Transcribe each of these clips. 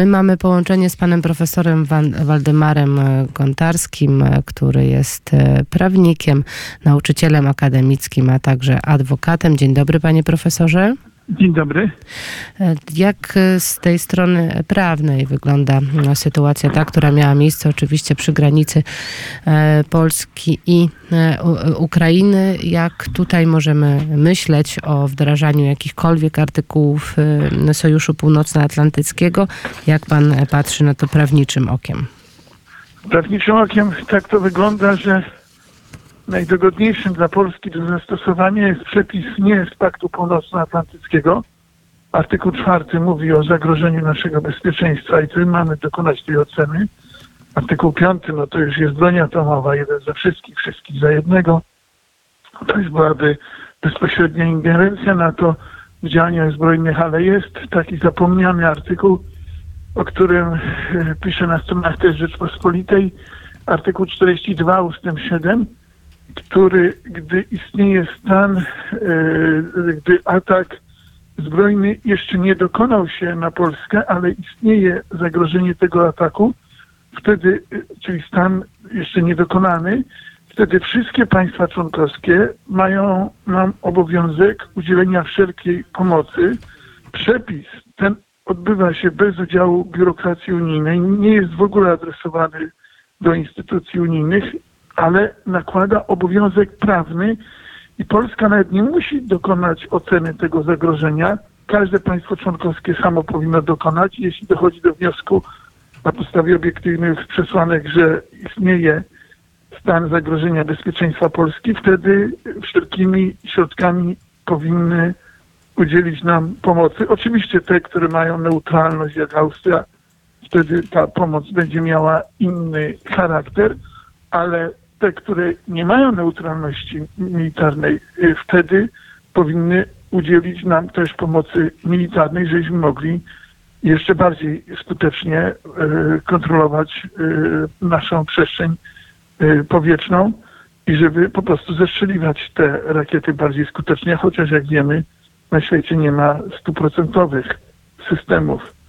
My mamy połączenie z panem profesorem Waldemarem e, Gontarskim, e, który jest e, prawnikiem, nauczycielem akademickim, a także adwokatem. Dzień dobry, panie profesorze. Dzień dobry. E, Jak e, z tej strony prawnej wygląda e, sytuacja ta, która miała miejsce oczywiście przy granicy e, Polski i Ukrainy? Jak tutaj możemy myśleć o wdrażaniu jakichkolwiek artykułów Sojuszu Północnoatlantyckiego? Jak pan patrzy na to prawniczym okiem? Prawniczym okiem tak to wygląda, że najdogodniejszym dla Polski do zastosowania jest przepis nie z Paktu Północnoatlantyckiego. Artykuł czwarty mówi o zagrożeniu naszego bezpieczeństwa i tu mamy dokonać tej oceny. Artykuł piąty, no to już jest broń atomowa, jeden za wszystkich, wszystkich za jednego. To już byłaby bezpośrednia ingerencja na to w działaniach zbrojnych, ale jest taki zapomniany artykuł, o którym e, pisze na stronach też Rzeczpospolitej, artykuł 42 ustęp 7, który, gdy istnieje stan, e, gdy atak zbrojny jeszcze nie dokonał się na Polskę, ale istnieje zagrożenie tego ataku, wtedy, e, czyli stan jeszcze niedokonany, wtedy wszystkie państwa członkowskie mają nam obowiązek udzielenia wszelkiej pomocy. Przepis ten odbywa się bez udziału biurokracji unijnej, nie jest w ogóle adresowany do instytucji unijnych, ale nakłada obowiązek prawny i Polska nawet nie musi dokonać oceny tego zagrożenia. Każde państwo członkowskie samo powinno dokonać. Jeśli dochodzi do wniosku na podstawie obiektywnych przesłanek, że istnieje stan zagrożenia bezpieczeństwa Polski, wtedy wszelkimi środkami powinny udzielić nam pomocy. Oczywiście te, które mają neutralność jak Austria, wtedy ta pomoc będzie miała inny charakter, ale te, które nie mają neutralności militarnej, y, wtedy powinny udzielić nam też pomocy militarnej, żebyśmy mogli jeszcze bardziej skutecznie y, kontrolować y, naszą przestrzeń y, powietrzną i żeby po prostu zestrzeliwać te rakiety bardziej skutecznie, chociaż jak wiemy, na świecie nie ma stuprocentowych systemów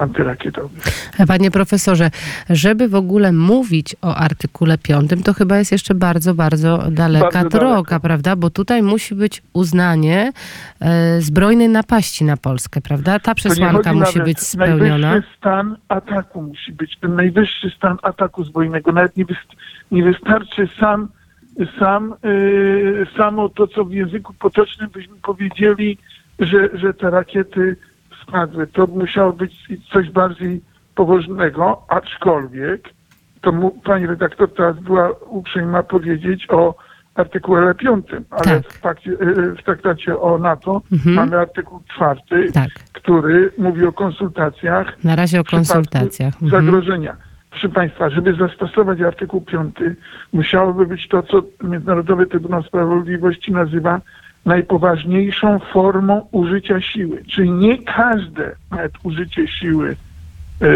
antyrakietowych. Panie profesorze, żeby w ogóle mówić o artykule 5, to chyba jest jeszcze bardzo, bardzo daleka Bardzo droga, daleko. prawda? Bo tutaj musi być uznanie e, zbrojnej napaści na Polskę, prawda? Ta przesłanka musi być spełniona. Najwyższy stan ataku musi być, ten najwyższy stan ataku zbrojnego. Nawet nie, wyst- nie wystarczy sam, sam, yy, samo to, co w języku potocznym byśmy powiedzieli, że, że te rakiety To musiało być coś bardziej poważnego, aczkolwiek to mu, pani redaktor teraz była uprzejma powiedzieć o artykule 5, ale Tak. w, pakcie, yy, w traktacie o NATO Mhm. mamy artykuł czwarty, Tak, który mówi o konsultacjach na razie o konsultacjach. Mhm. zagrożenia. Proszę Państwa, żeby zastosować artykuł 5, musiałoby być to, co Międzynarodowy Trybunał Sprawiedliwości nazywa najpoważniejszą formą użycia siły. Czyli nie każde nawet użycie siły e,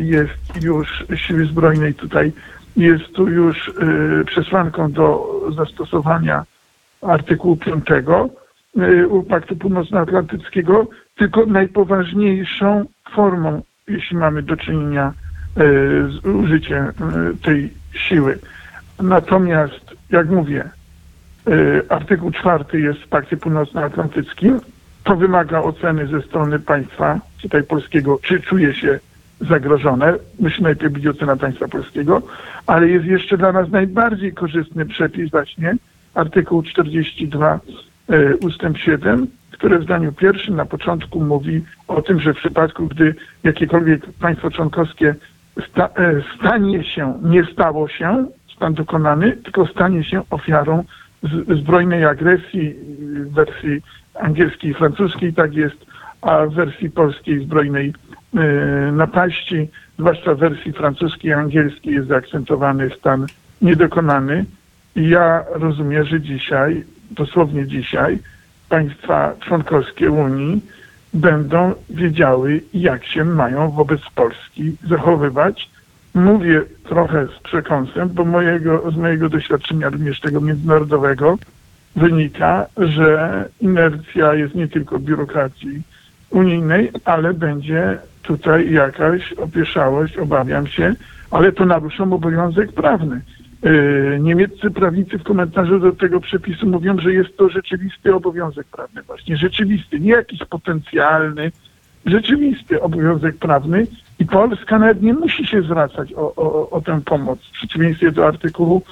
jest już siły zbrojnej tutaj, jest tu już e, przesłanką do zastosowania artykułu 5 e, Paktu Północnoatlantyckiego, tylko najpoważniejszą formą, jeśli mamy do czynienia z użyciem tej siły. Natomiast, jak mówię, artykuł 4 jest w Pakcie Północnoatlantyckim. To wymaga oceny ze strony państwa, tutaj polskiego, czy czuje się zagrożone. Musi najpierw być ocena państwa polskiego, ale jest jeszcze dla nas najbardziej korzystny przepis właśnie, artykuł 42 e, ustęp 7, który w zdaniu pierwszym na początku mówi o tym, że w przypadku, gdy jakiekolwiek państwo członkowskie sta, e, stanie się, nie stało się, stan dokonany, tylko stanie się ofiarą zbrojnej agresji w wersji angielskiej i francuskiej, tak jest, a w wersji polskiej zbrojnej e, napaści, zwłaszcza w wersji francuskiej i angielskiej jest zaakcentowany stan niedokonany. I ja rozumiem, że dzisiaj, dosłownie dzisiaj, państwa członkowskie Unii będą wiedziały, jak się mają wobec Polski zachowywać. Mówię trochę z przekąsem, bo mojego, z mojego doświadczenia również tego międzynarodowego wynika, że inercja jest nie tylko biurokracji unijnej, ale będzie tutaj jakaś opieszałość, obawiam się, ale to naruszą obowiązek prawny. Yy, Niemieccy prawnicy w komentarzu do tego przepisu mówią, że jest to rzeczywisty obowiązek prawny, właśnie rzeczywisty, nie jakiś potencjalny, rzeczywisty obowiązek prawny i Polska nawet nie musi się zwracać o, o, o tę pomoc. W przeciwieństwie do artykułu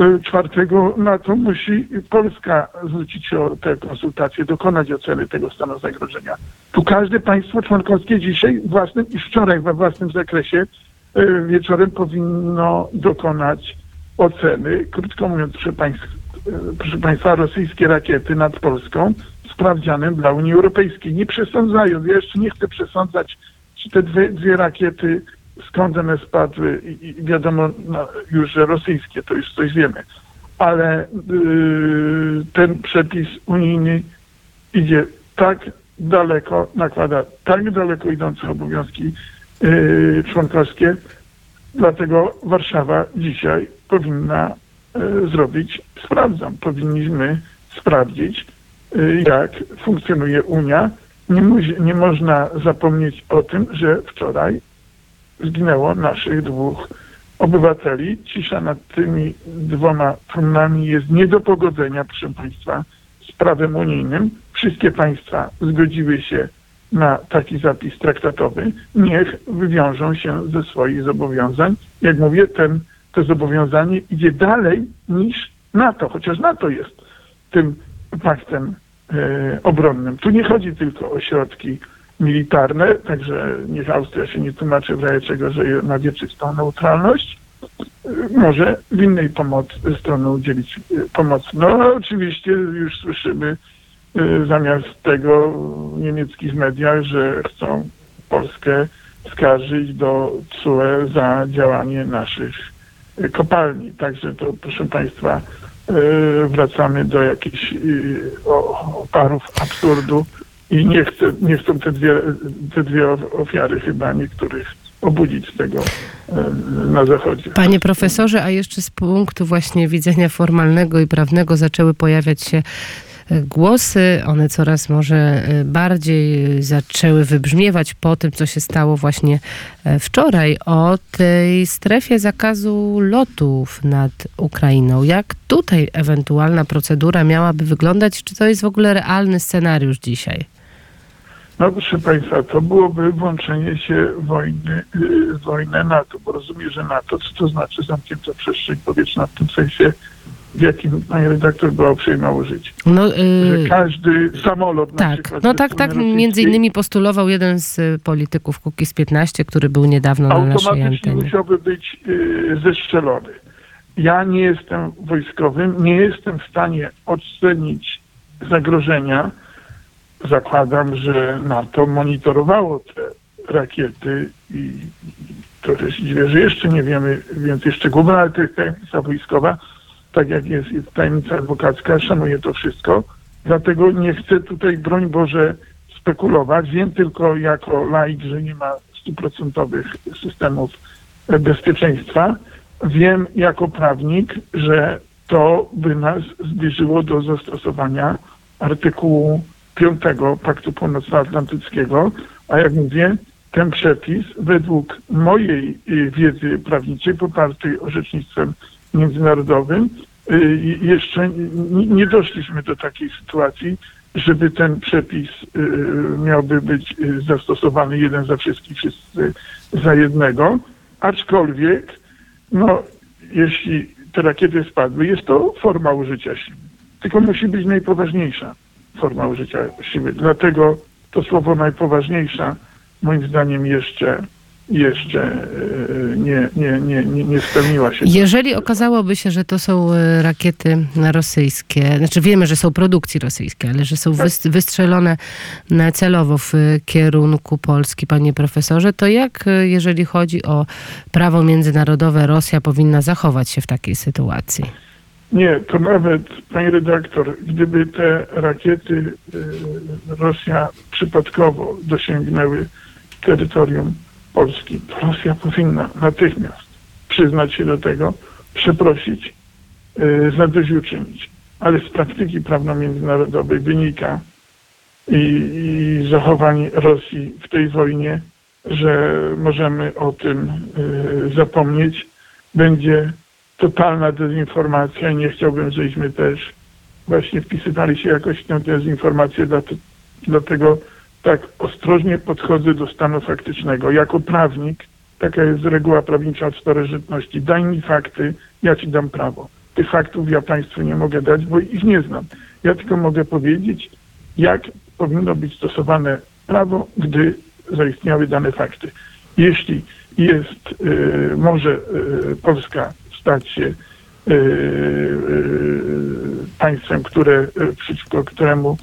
y, czwartego NATO musi Polska zwrócić się o te konsultacje, dokonać oceny tego stanu zagrożenia. Tu każde państwo członkowskie dzisiaj własnym i wczoraj we własnym zakresie y, wieczorem powinno dokonać oceny. Krótko mówiąc, proszę państwa, proszę państwa, rosyjskie rakiety nad Polską sprawdzianem dla Unii Europejskiej. Nie przesądzając, ja jeszcze nie chcę przesądzać, czy te dwie, dwie rakiety skąd one spadły i, i wiadomo no, już, że rosyjskie, to już coś wiemy. Ale yy, ten przepis unijny idzie tak daleko, nakłada tak daleko idące obowiązki yy, członkowskie, dlatego Warszawa dzisiaj powinna e, zrobić, sprawdzam, powinniśmy sprawdzić, e, jak funkcjonuje Unia. Nie, nie można zapomnieć o tym, że wczoraj zginęło naszych dwóch obywateli. Cisza nad tymi dwoma trumnami jest nie do pogodzenia, proszę Państwa, z prawem unijnym. Wszystkie państwa zgodziły się na taki zapis traktatowy. Niech wywiążą się ze swoich zobowiązań. Jak mówię, ten, to zobowiązanie idzie dalej niż NATO, chociaż NATO jest tym paktem e, obronnym. Tu nie chodzi tylko o środki militarne, także niech Austria się nie tłumaczy w razie czego, że ma wieczystą neutralność. E, Może w innej pomoc, stronie udzielić e, pomocy. No oczywiście już słyszymy e, zamiast tego w niemieckich mediach, że chcą Polskę skarżyć do CUE za działanie naszych kopalni. Także to proszę Państwa e, wracamy do jakichś o- oparów absurdu i nie, chcę, nie chcą te dwie, te dwie ofiary chyba niektórych obudzić tego e, na zachodzie. Panie profesorze, a jeszcze z punktu właśnie widzenia formalnego i prawnego zaczęły pojawiać się głosy, one coraz może e, bardziej e, zaczęły wybrzmiewać po tym, co się stało właśnie e, wczoraj, o tej strefie zakazu lotów nad Ukrainą. Jak tutaj ewentualna procedura miałaby wyglądać? Czy to jest w ogóle realny scenariusz dzisiaj? No proszę Państwa, to byłoby włączenie się wojny, w wojnę NATO, bo rozumiem, że NATO, co to znaczy zamknięta przestrzeń powietrzna w tym sensie, w jakim pani redaktor była uprzejma użyć. No, Że y, każdy samolot na Tak, przykład... no tak, tak. Między innymi postulował jeden z y, polityków Kukiz 15, który był niedawno na naszej automatycznie antenie. musiałby być yy, zestrzelony. Ja nie jestem wojskowym, nie jestem w stanie ocenić zagrożenia. Zakładam, że NATO monitorowało te rakiety i trochę się dziwię, że jeszcze nie wiemy więcej szczegółów, ale to jest tajemnica wojskowa, tak jak jest, jest tajemnica adwokacka, szanuję to wszystko, dlatego nie chcę tutaj, broń Boże, spekulować. Wiem tylko jako laik, że nie ma stuprocentowych systemów bezpieczeństwa. Wiem jako prawnik, że to by nas zbliżyło do zastosowania artykułu 5 Paktu Północnoatlantyckiego, a jak mówię, ten przepis według mojej y, wiedzy prawniczej popartej orzecznictwem międzynarodowym y, jeszcze nie doszliśmy do takiej sytuacji, żeby ten przepis y, miałby być y, zastosowany jeden za wszystkich, wszyscy za jednego, aczkolwiek no, jeśli te rakiety spadły, jest to forma użycia siły. Tylko musi być najpoważniejsza forma użycia siły. Dlatego to słowo najpoważniejsza moim zdaniem jeszcze, jeszcze e, nie, nie, nie, nie, nie spełniła się. Jeżeli okazałoby się, że to są y, rakiety rosyjskie, znaczy wiemy, że są produkcji rosyjskie, ale że są wys- wystrzelone na- celowo w kierunku Polski, panie profesorze, to jak, jeżeli chodzi o prawo międzynarodowe, Rosja powinna zachować się w takiej sytuacji? Nie, to nawet, pani redaktor, gdyby te rakiety e, Rosja przypadkowo dosięgnęły terytorium Polski, to Rosja powinna natychmiast przyznać się do tego, przeprosić, e, zadośćuczynić. Ale z praktyki prawno-międzynarodowej wynika i, i zachowań Rosji w tej wojnie że możemy o tym y, zapomnieć. Będzie totalna dezinformacja i nie chciałbym, żebyśmy też właśnie wpisywali się jakoś w tę dezinformację, dlate- dlatego tak ostrożnie podchodzę do stanu faktycznego. Jako prawnik, taka jest reguła prawnicza od starożytności, daj mi fakty, ja ci dam prawo. Tych faktów ja Państwu nie mogę dać, bo ich nie znam. Ja tylko mogę powiedzieć, jak powinno być stosowane prawo, gdy zaistniały dane fakty. Jeśli jest, y, może y, Polska stać się y, y, państwem, które, y, przeciwko któremu,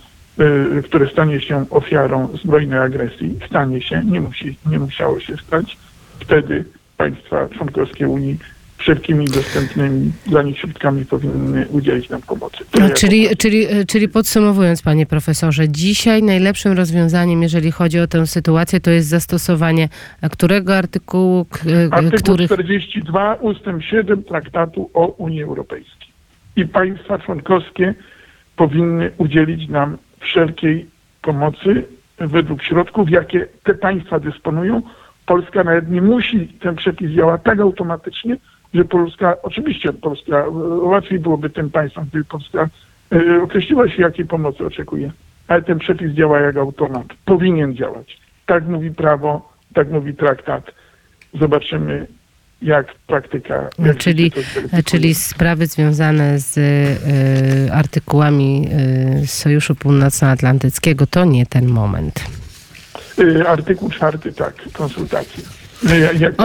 które stanie się ofiarą zbrojnej agresji, stanie się, nie, musi, nie musiało się stać, wtedy państwa członkowskie Unii wszelkimi dostępnymi dla nich środkami powinny udzielić nam pomocy. No, ja czyli, czyli, e, czyli podsumowując, panie profesorze, dzisiaj najlepszym rozwiązaniem, jeżeli chodzi o tę sytuację, to jest zastosowanie którego artykułu, k- e, Artykuł których... 42 ustęp 7 Traktatu o Unii Europejskiej. I państwa członkowskie powinny udzielić nam wszelkiej pomocy według środków, jakie te państwa dysponują. Polska nawet nie musi, ten przepis działa tak automatycznie, że Polska, oczywiście Polska, łatwiej byłoby tym państwom, gdyby Polska e, określiła się, jakiej pomocy oczekuje. Ale ten przepis działa jak automat. Powinien działać. Tak mówi prawo, tak mówi traktat. Zobaczymy, jak praktyka. Jak Czyli, się to zweryfikuje. czyli sprawy związane z e, artykułami e, Sojuszu Północnoatlantyckiego to nie ten moment. Y, Artykuł czwarty, tak, konsultacje. No,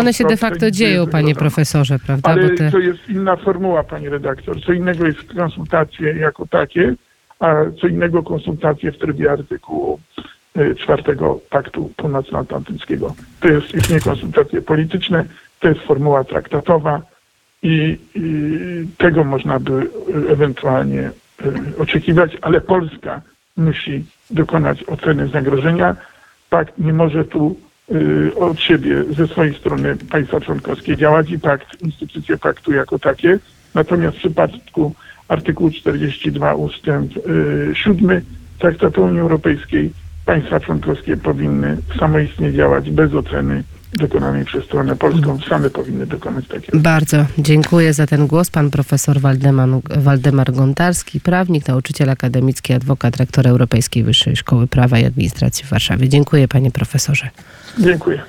One się de to- facto to- dzieją, panie profesorze, prawda? Ale te... to jest inna formuła, pani redaktor. Co innego jest konsultacje jako takie, a co innego konsultacje w trybie artykułu y, czwartego Paktu Północnoatlantyckiego. To jest już nie konsultacje polityczne, to jest formuła traktatowa i, i tego można by y, ewentualnie y, oczekiwać, ale Polska musi dokonać oceny zagrożenia. Pakt nie może tu y, od siebie, ze swojej strony państwa członkowskie działać i pakt, instytucje paktu jako takie. Natomiast w przypadku artykułu 42 ustęp y, 7 Traktatu Unii Europejskiej państwa członkowskie powinny samoistnie działać bez oceny dokonanej przez stronę polską. Same powinny dokonać takiego. Bardzo dziękuję za ten głos. Pan profesor Waldemar, Waldemar Gontarski, prawnik, nauczyciel akademicki, adwokat, rektor Europejskiej Wyższej Szkoły Prawa i Administracji w Warszawie. Dziękuję panie profesorze. Dziękuję.